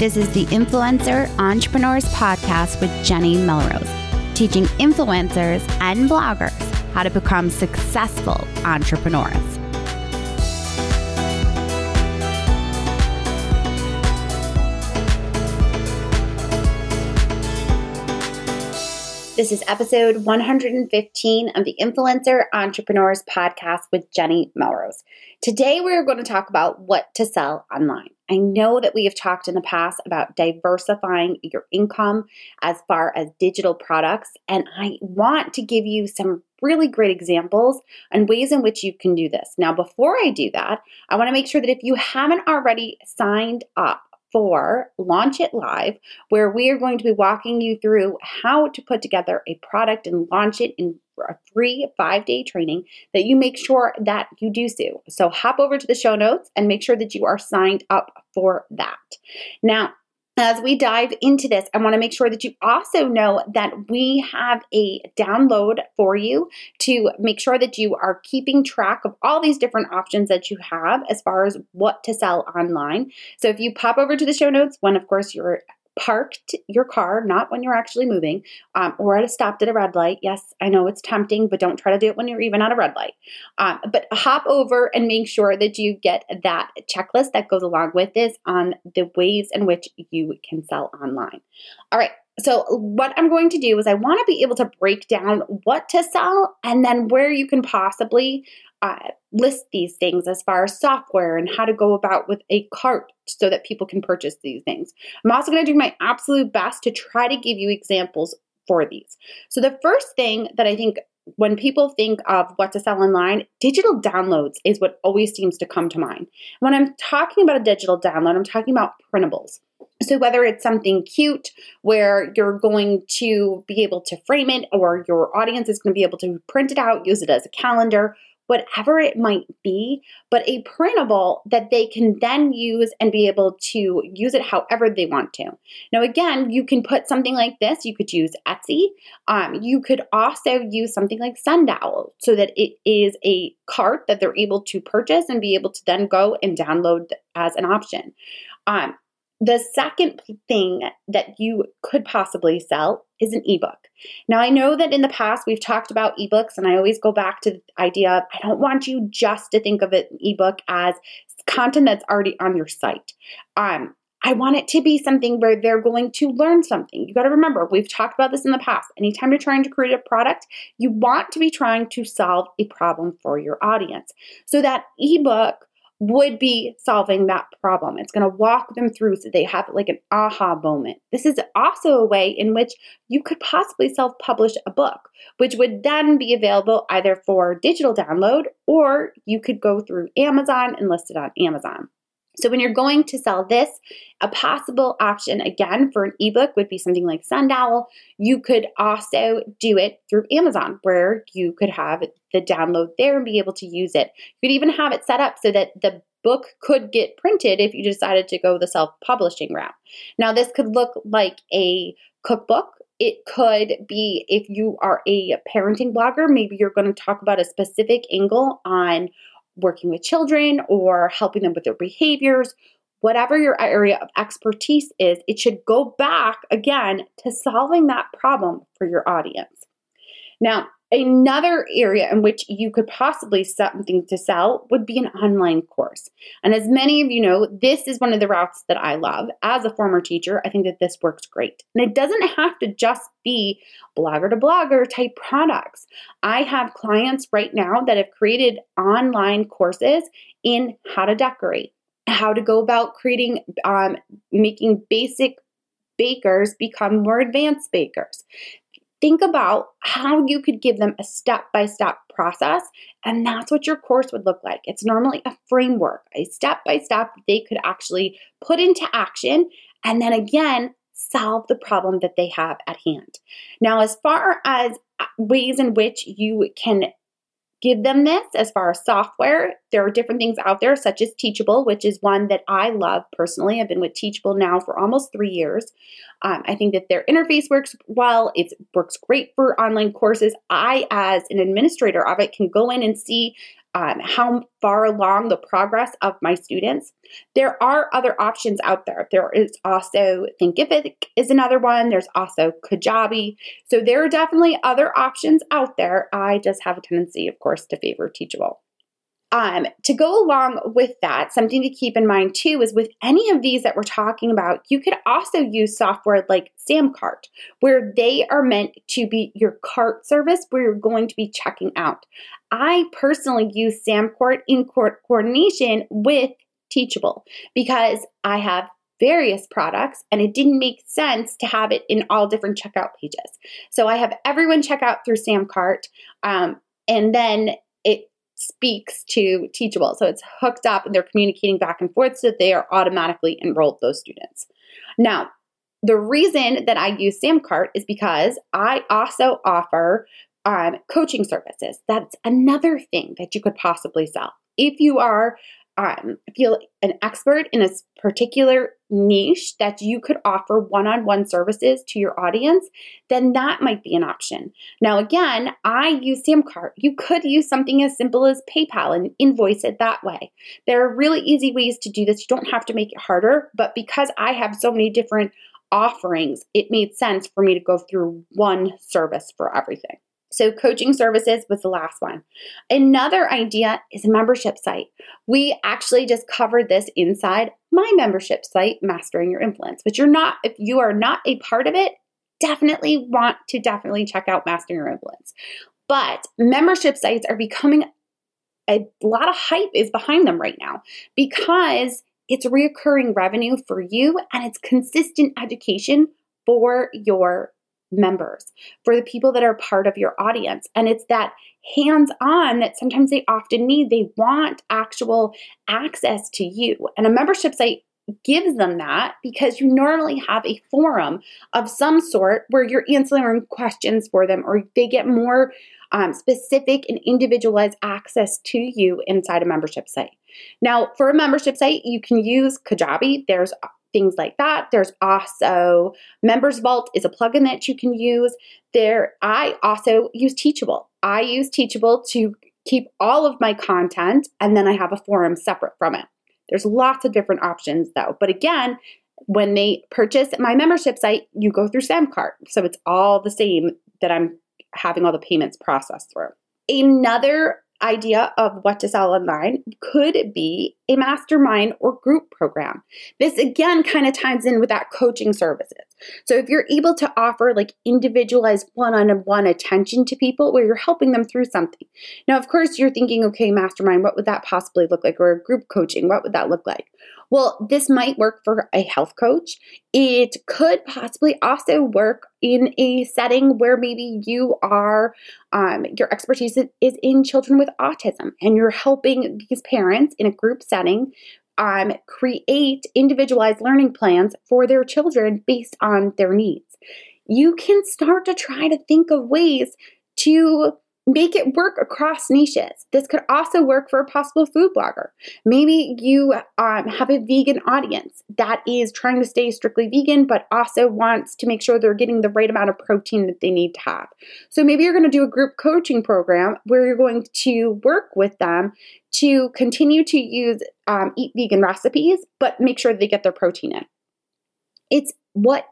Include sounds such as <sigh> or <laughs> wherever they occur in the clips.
This is the Influencer Entrepreneurs Podcast with Jenny Melrose, teaching influencers and bloggers how to become successful entrepreneurs. This is episode 115 of the Influencer Entrepreneurs Podcast with Jenny Melrose. Today, we're going to talk about what to sell online. I know that we have talked in the past about diversifying your income as far as digital products, and I want to give you some really great examples and ways in which you can do this. Now, before I do that, I want to make sure that if you haven't already signed up, for Launch It Live, where we are going to be walking you through how to put together a product and launch it in a free five day training that you make sure that you do so. So hop over to the show notes and make sure that you are signed up for that. Now, as we dive into this, I want to make sure that you also know that we have a download for you to make sure that you are keeping track of all these different options that you have as far as what to sell online. So if you pop over to the show notes, when of course you're parked your car, not when you're actually moving, um, or at a stopped at a red light. Yes, I know it's tempting, but don't try to do it when you're even at a red light. Um, but hop over and make sure that you get that checklist that goes along with this on the ways in which you can sell online. All right. So, what I'm going to do is, I want to be able to break down what to sell and then where you can possibly uh, list these things as far as software and how to go about with a cart so that people can purchase these things. I'm also going to do my absolute best to try to give you examples for these. So, the first thing that I think when people think of what to sell online, digital downloads is what always seems to come to mind. When I'm talking about a digital download, I'm talking about printables. So, whether it's something cute where you're going to be able to frame it, or your audience is going to be able to print it out, use it as a calendar, whatever it might be, but a printable that they can then use and be able to use it however they want to. Now, again, you can put something like this, you could use Etsy. Um, you could also use something like SendOwl so that it is a cart that they're able to purchase and be able to then go and download as an option. Um, the second thing that you could possibly sell is an ebook. Now, I know that in the past we've talked about ebooks, and I always go back to the idea of I don't want you just to think of an ebook as content that's already on your site. Um, I want it to be something where they're going to learn something. You got to remember, we've talked about this in the past. Anytime you're trying to create a product, you want to be trying to solve a problem for your audience. So that ebook would be solving that problem. It's going to walk them through so they have like an aha moment. This is also a way in which you could possibly self publish a book, which would then be available either for digital download or you could go through Amazon and list it on Amazon. So when you're going to sell this, a possible option again for an ebook would be something like SendOwl. You could also do it through Amazon where you could have the download there and be able to use it. You could even have it set up so that the book could get printed if you decided to go the self-publishing route. Now this could look like a cookbook it could be if you are a parenting blogger, maybe you're going to talk about a specific angle on working with children or helping them with their behaviors, whatever your area of expertise is, it should go back again to solving that problem for your audience. Now, Another area in which you could possibly something to sell would be an online course. And as many of you know, this is one of the routes that I love. As a former teacher, I think that this works great. And it doesn't have to just be blogger to blogger type products. I have clients right now that have created online courses in how to decorate, how to go about creating, um, making basic bakers become more advanced bakers think about how you could give them a step by step process. And that's what your course would look like. It's normally a framework, a step by step they could actually put into action. And then again, solve the problem that they have at hand. Now, as far as ways in which you can give them this as far as software. There are different things out there, such as Teachable, which is one that I love personally. I've been with Teachable now for almost three years. Um, I think that their interface works well. It works great for online courses. I, as an administrator of it, can go in and see how far along the progress of my students. There are other options out there. There is also Thinkific is another one. There's also Kajabi. So there are definitely other options out there. I just have a tendency, of course, to favor Teachable. Um, to go along with that, something to keep in mind too is with any of these that we're talking about, you could also use software like Samcart, where they are meant to be your cart service where you're going to be checking out. I personally use Samcart in coordination with Teachable because I have various products and it didn't make sense to have it in all different checkout pages. So I have everyone check out through Samcart um, and then it speaks to Teachable. So it's hooked up and they're communicating back and forth so that they are automatically enrolled, those students. Now, the reason that I use Samcart is because I also offer um, coaching services. That's another thing that you could possibly sell. If you are um, feel an expert in a particular niche that you could offer one on one services to your audience, then that might be an option. Now, again, I use Samcart. You could use something as simple as PayPal and invoice it that way. There are really easy ways to do this. You don't have to make it harder, but because I have so many different offerings, it made sense for me to go through one service for everything. So, coaching services was the last one. Another idea is a membership site. We actually just covered this inside my membership site, Mastering Your Influence. But you're not, if you are not a part of it, definitely want to definitely check out Mastering Your Influence. But membership sites are becoming a lot of hype is behind them right now because it's reoccurring revenue for you and it's consistent education for your members, for the people that are part of your audience. And it's that hands on that sometimes they often need. They want actual access to you. And a membership site gives them that because you normally have a forum of some sort where you're answering questions for them or they get more um, specific and individualized access to you inside a membership site. Now, for a membership site, you can use Kajabi. There's things like that. There's also Members Vault is a plugin that you can use. There, I also use Teachable. I use Teachable to keep all of my content, and then I have a forum separate from it. There's lots of different options though. But again, when they purchase my membership site, you go through Samcart. So it's all the same that I'm having all the payments processed through. Another idea of what to sell online could be a mastermind or group program. This again kind of ties in with that coaching services. So if you're able to offer like individualized one-on-one attention to people where you're helping them through something. Now, of course, you're thinking, okay, mastermind, what would that possibly look like? Or group coaching, what would that look like? Well, this might work for a health coach. It could possibly also work in a setting where maybe you are, um, your expertise is in children with autism and you're helping these parents in a group setting um, create individualized learning plans for their children based on their needs. You can start to try to think of ways to make it work across niches. This could also work for a possible food blogger. Maybe you um, have a vegan audience that is trying to stay strictly vegan, but also wants to make sure they're getting the right amount of protein that they need to have. So maybe you're going to do a group coaching program where you're going to work with them to continue to use um, eat vegan recipes, but make sure they get their protein in. It's what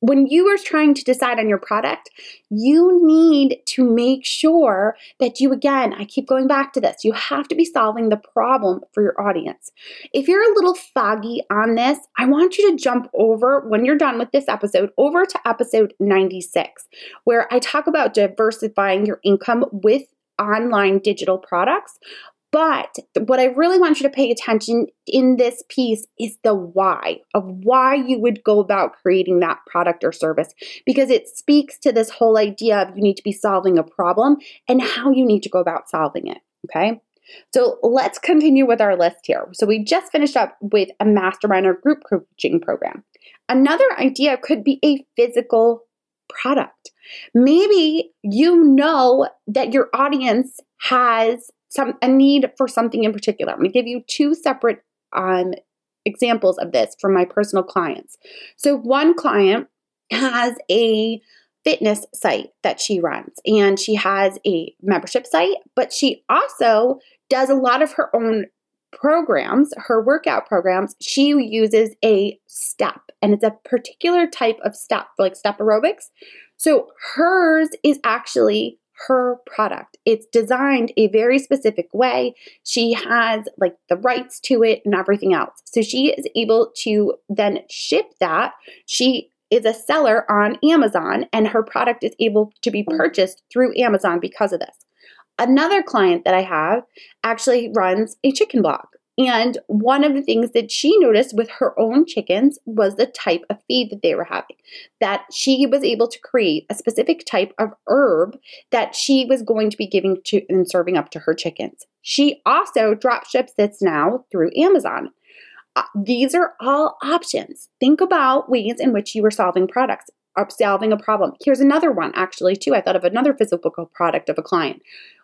when you are trying to decide on your product, you need to make sure that you, again, I keep going back to this, you have to be solving the problem for your audience. If you're a little foggy on this, I want you to jump over, when you're done with this episode, over to episode 96, where I talk about diversifying your income with online digital products. But what I really want you to pay attention in this piece is the why of why you would go about creating that product or service because it speaks to this whole idea of you need to be solving a problem and how you need to go about solving it. Okay. So let's continue with our list here. So we just finished up with a mastermind or group coaching program. Another idea could be a physical product. Maybe you know that your audience has some a need for something in particular. I'm going to give you two separate um, examples of this from my personal clients. So one client has a fitness site that she runs and she has a membership site, but she also does a lot of her own programs, her workout programs, she uses a step and it's a particular type of step, like step aerobics. So hers is actually her product. It's designed a very specific way. She has like the rights to it and everything else. So she is able to then ship that. She is a seller on Amazon and her product is able to be purchased through Amazon because of this. Another client that I have actually runs a chicken blog. And one of the things that she noticed with her own chickens was the type of feed that they were having. That she was able to create a specific type of herb that she was going to be giving to and serving up to her chickens. She also drop ships this now through Amazon. Uh, these are all options. Think about ways in which you are solving products, or solving a problem. Here's another one, actually, too. I thought of another physical product of a client.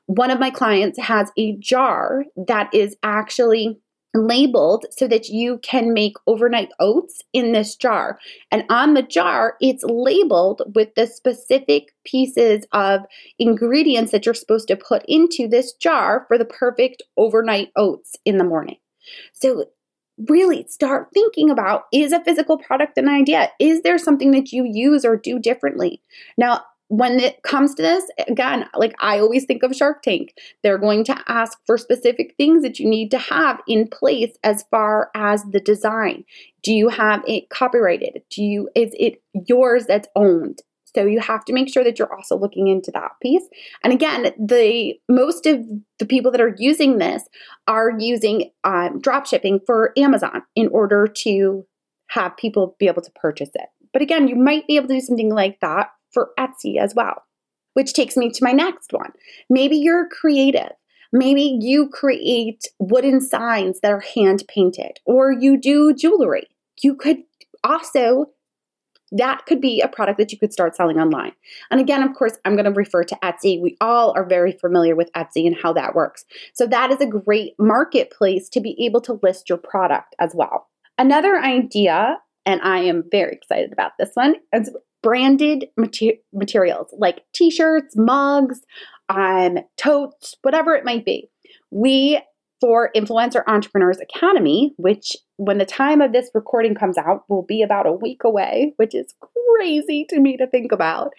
One of my clients has a jar that is actually labeled so that you can make overnight oats in this jar. And on the jar, it's labeled with the specific pieces of ingredients that you're supposed to put into this jar for the perfect overnight oats in the morning. So, really start thinking about is a physical product an idea? Is there something that you use or do differently? Now, when it comes to this, again, like I always think of Shark Tank, they're going to ask for specific things that you need to have in place as far as the design. Do you have it copyrighted? Do you is it yours that's owned? So you have to make sure that you're also looking into that piece. And again, the most of the people that are using this are using um, drop shipping for Amazon in order to have people be able to purchase it. But again, you might be able to do something like that for Etsy as well. Which takes me to my next one. Maybe you're creative. Maybe you create wooden signs that are hand painted, or you do jewelry. You could also, that could be a product that you could start selling online. And again, of course, I'm going to refer to Etsy. We all are very familiar with Etsy and how that works. So that is a great marketplace to be able to list your product as well. Another idea, and I am very excited about this one, is branded mater- materials like t-shirts, mugs, um, totes, whatever it might be. We for Influencer Entrepreneurs Academy, which when the time of this recording comes out will be about a week away, which is crazy to me to think about.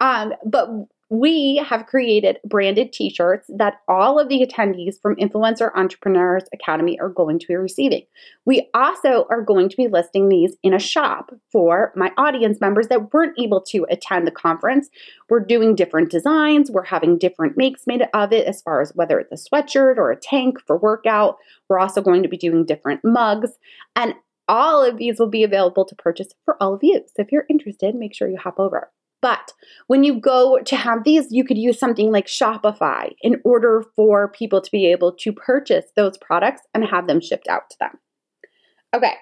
Um, but we have created branded t shirts that all of the attendees from Influencer Entrepreneurs Academy are going to be receiving. We also are going to be listing these in a shop for my audience members that weren't able to attend the conference. We're doing different designs, we're having different makes made of it as far as whether it's a sweatshirt or a tank for workout. We're also going to be doing different mugs. And all of these will be available to purchase for all of you. So if you're interested, make sure you hop over. But when you go to have these, you could use something like Shopify in order for people to be able to purchase those products and have them shipped out to them. Okay,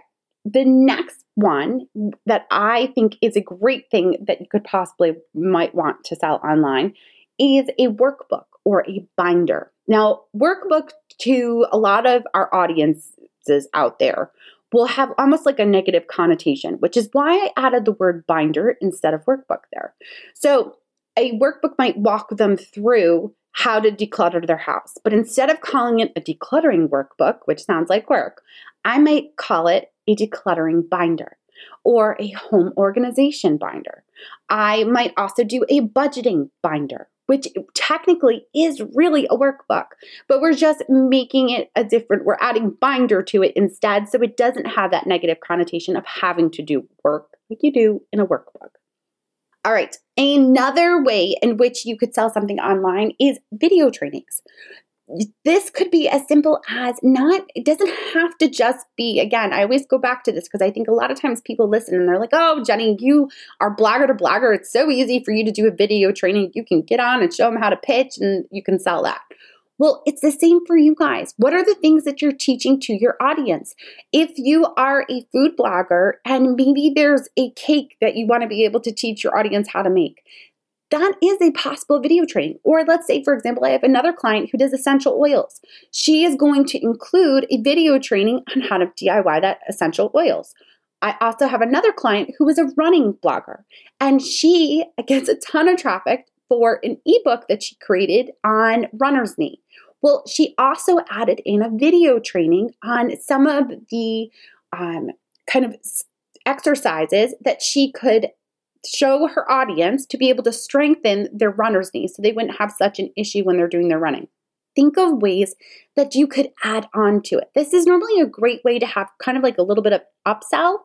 the next one that I think is a great thing that you could possibly might want to sell online is a workbook or a binder. Now, workbook to a lot of our audiences out there will have almost like a negative connotation, which is why I added the word binder instead of workbook there. So a workbook might walk them through how to declutter their house, but instead of calling it a decluttering workbook, which sounds like work, I might call it a decluttering binder or a home organization binder. I might also do a budgeting binder which technically is really a workbook, but we're just making it a different, we're adding binder to it instead so it doesn't have that negative connotation of having to do work like you do in a workbook. All right, another way in which you could sell something online is video trainings this could be as simple as not, it doesn't have to just be, again, I always go back to this because I think a lot of times people listen and they're like, oh, Jenny, you are blogger to blogger. It's so easy for you to do a video training. You can get on and show them how to pitch and you can sell that. Well, it's the same for you guys. What are the things that you're teaching to your audience? If you are a food blogger and maybe there's a cake that you want to be able to teach your audience how to make, that is a possible video training. Or let's say, for example, I have another client who does essential oils. She is going to include a video training on how to DIY that essential oils. I also have another client who is a running blogger, and she gets a ton of traffic for an ebook that she created on runner's knee. Well, she also added in a video training on some of the um, kind of exercises that she could show her audience to be able to strengthen their runner's knees so they wouldn't have such an issue when they're doing their running. Think of ways that you could add on to it. This is normally a great way to have kind of like a little bit of upsell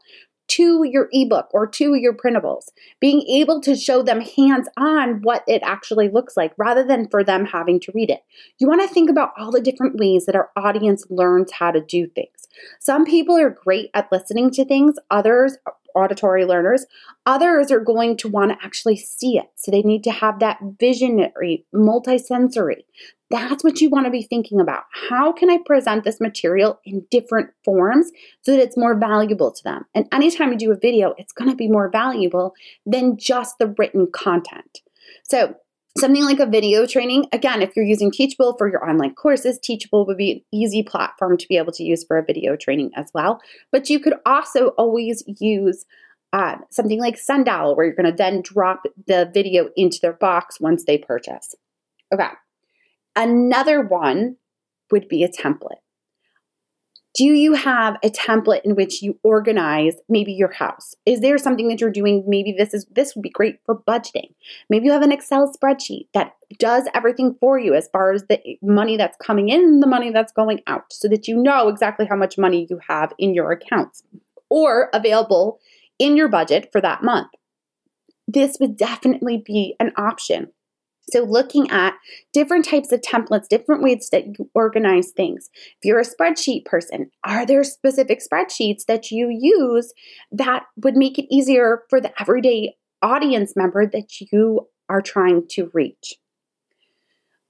to your ebook or to your printables, being able to show them hands on what it actually looks like rather than for them having to read it. You want to think about all the different ways that our audience learns how to do things. Some people are great at listening to things, others auditory learners. Others are going to want to actually see it. So they need to have that visionary, multisensory. That's what you want to be thinking about. How can I present this material in different forms so that it's more valuable to them? And anytime you do a video, it's going to be more valuable than just the written content. So something like a video training again if you're using teachable for your online courses teachable would be an easy platform to be able to use for a video training as well. But you could also always use uh, something like SendOwl where you're going to then drop the video into their box once they purchase. Okay. Another one would be a template do you have a template in which you organize maybe your house? Is there something that you're doing? Maybe this is this would be great for budgeting. Maybe you have an Excel spreadsheet that does everything for you as far as the money that's coming in, the money that's going out, so that you know exactly how much money you have in your accounts or available in your budget for that month. This would definitely be an option so, looking at different types of templates, different ways that you organize things. If you're a spreadsheet person, are there specific spreadsheets that you use that would make it easier for the everyday audience member that you are trying to reach?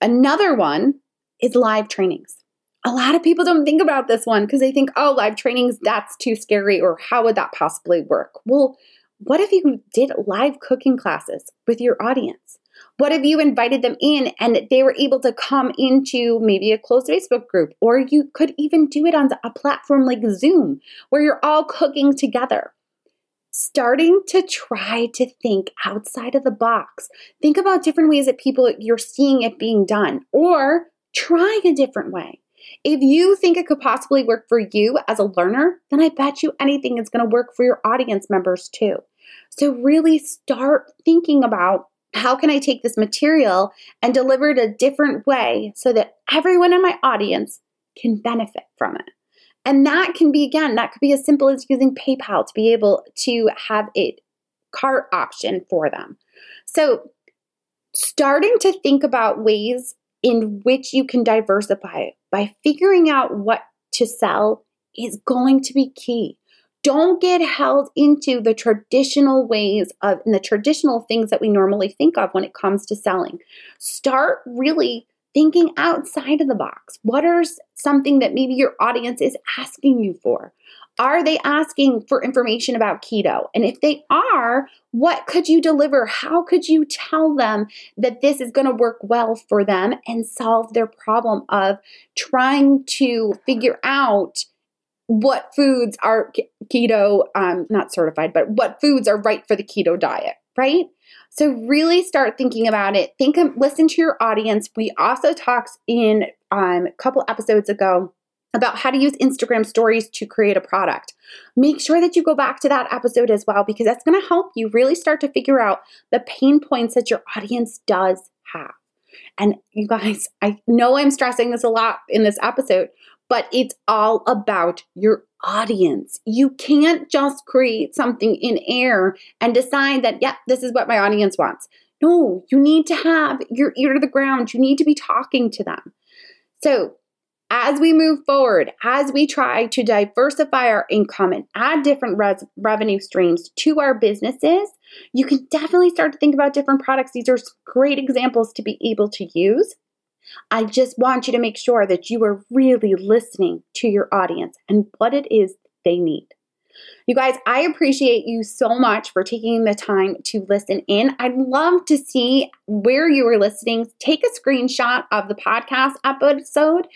Another one is live trainings. A lot of people don't think about this one because they think, oh, live trainings, that's too scary, or how would that possibly work? Well, what if you did live cooking classes with your audience? What if you invited them in and they were able to come into maybe a closed Facebook group, or you could even do it on a platform like Zoom where you're all cooking together? Starting to try to think outside of the box. Think about different ways that people you're seeing it being done, or trying a different way. If you think it could possibly work for you as a learner, then I bet you anything is going to work for your audience members too. So, really start thinking about how can I take this material and deliver it a different way so that everyone in my audience can benefit from it? And that can be, again, that could be as simple as using PayPal to be able to have a cart option for them. So, starting to think about ways in which you can diversify by figuring out what to sell is going to be key don't get held into the traditional ways of and the traditional things that we normally think of when it comes to selling. Start really thinking outside of the box. What are something that maybe your audience is asking you for? Are they asking for information about keto? And if they are, what could you deliver? How could you tell them that this is going to work well for them and solve their problem of trying to figure out what foods are keto, um, not certified, but what foods are right for the keto diet, right? So really start thinking about it. Think, listen to your audience. We also talked in um, a couple episodes ago about how to use Instagram stories to create a product. Make sure that you go back to that episode as well because that's going to help you really start to figure out the pain points that your audience does have. And you guys, I know I'm stressing this a lot in this episode, but it's all about your audience. You can't just create something in air and decide that, yeah, this is what my audience wants. No, you need to have your ear to the ground. You need to be talking to them. So, as we move forward, as we try to diversify our income and add different res- revenue streams to our businesses, you can definitely start to think about different products. These are great examples to be able to use. I just want you to make sure that you are really listening to your audience and what it is they need. You guys, I appreciate you so much for taking the time to listen in. I'd love to see where you are listening. Take a screenshot of the podcast episode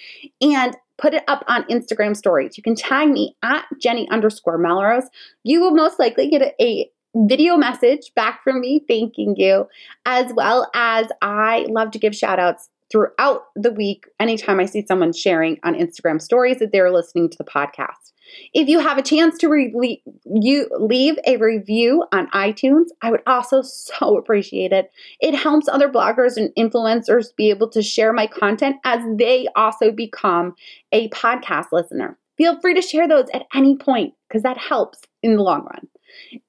and put it up on Instagram stories. You can tag me at Jenny underscore Melrose. You will most likely get a, video message back from me thanking you, as well as I love to give shout outs throughout the week anytime I see someone sharing on Instagram stories that they're listening to the podcast. If you have a chance to re- you leave a review on iTunes, I would also <laughs> so appreciate it. It helps other bloggers and influencers be able to share my content as they also become a podcast listener. Feel free to share those at any point because that helps in the long run.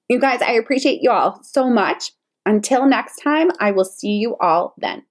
You guys, I appreciate you all so much. Until next time, I will see you all then.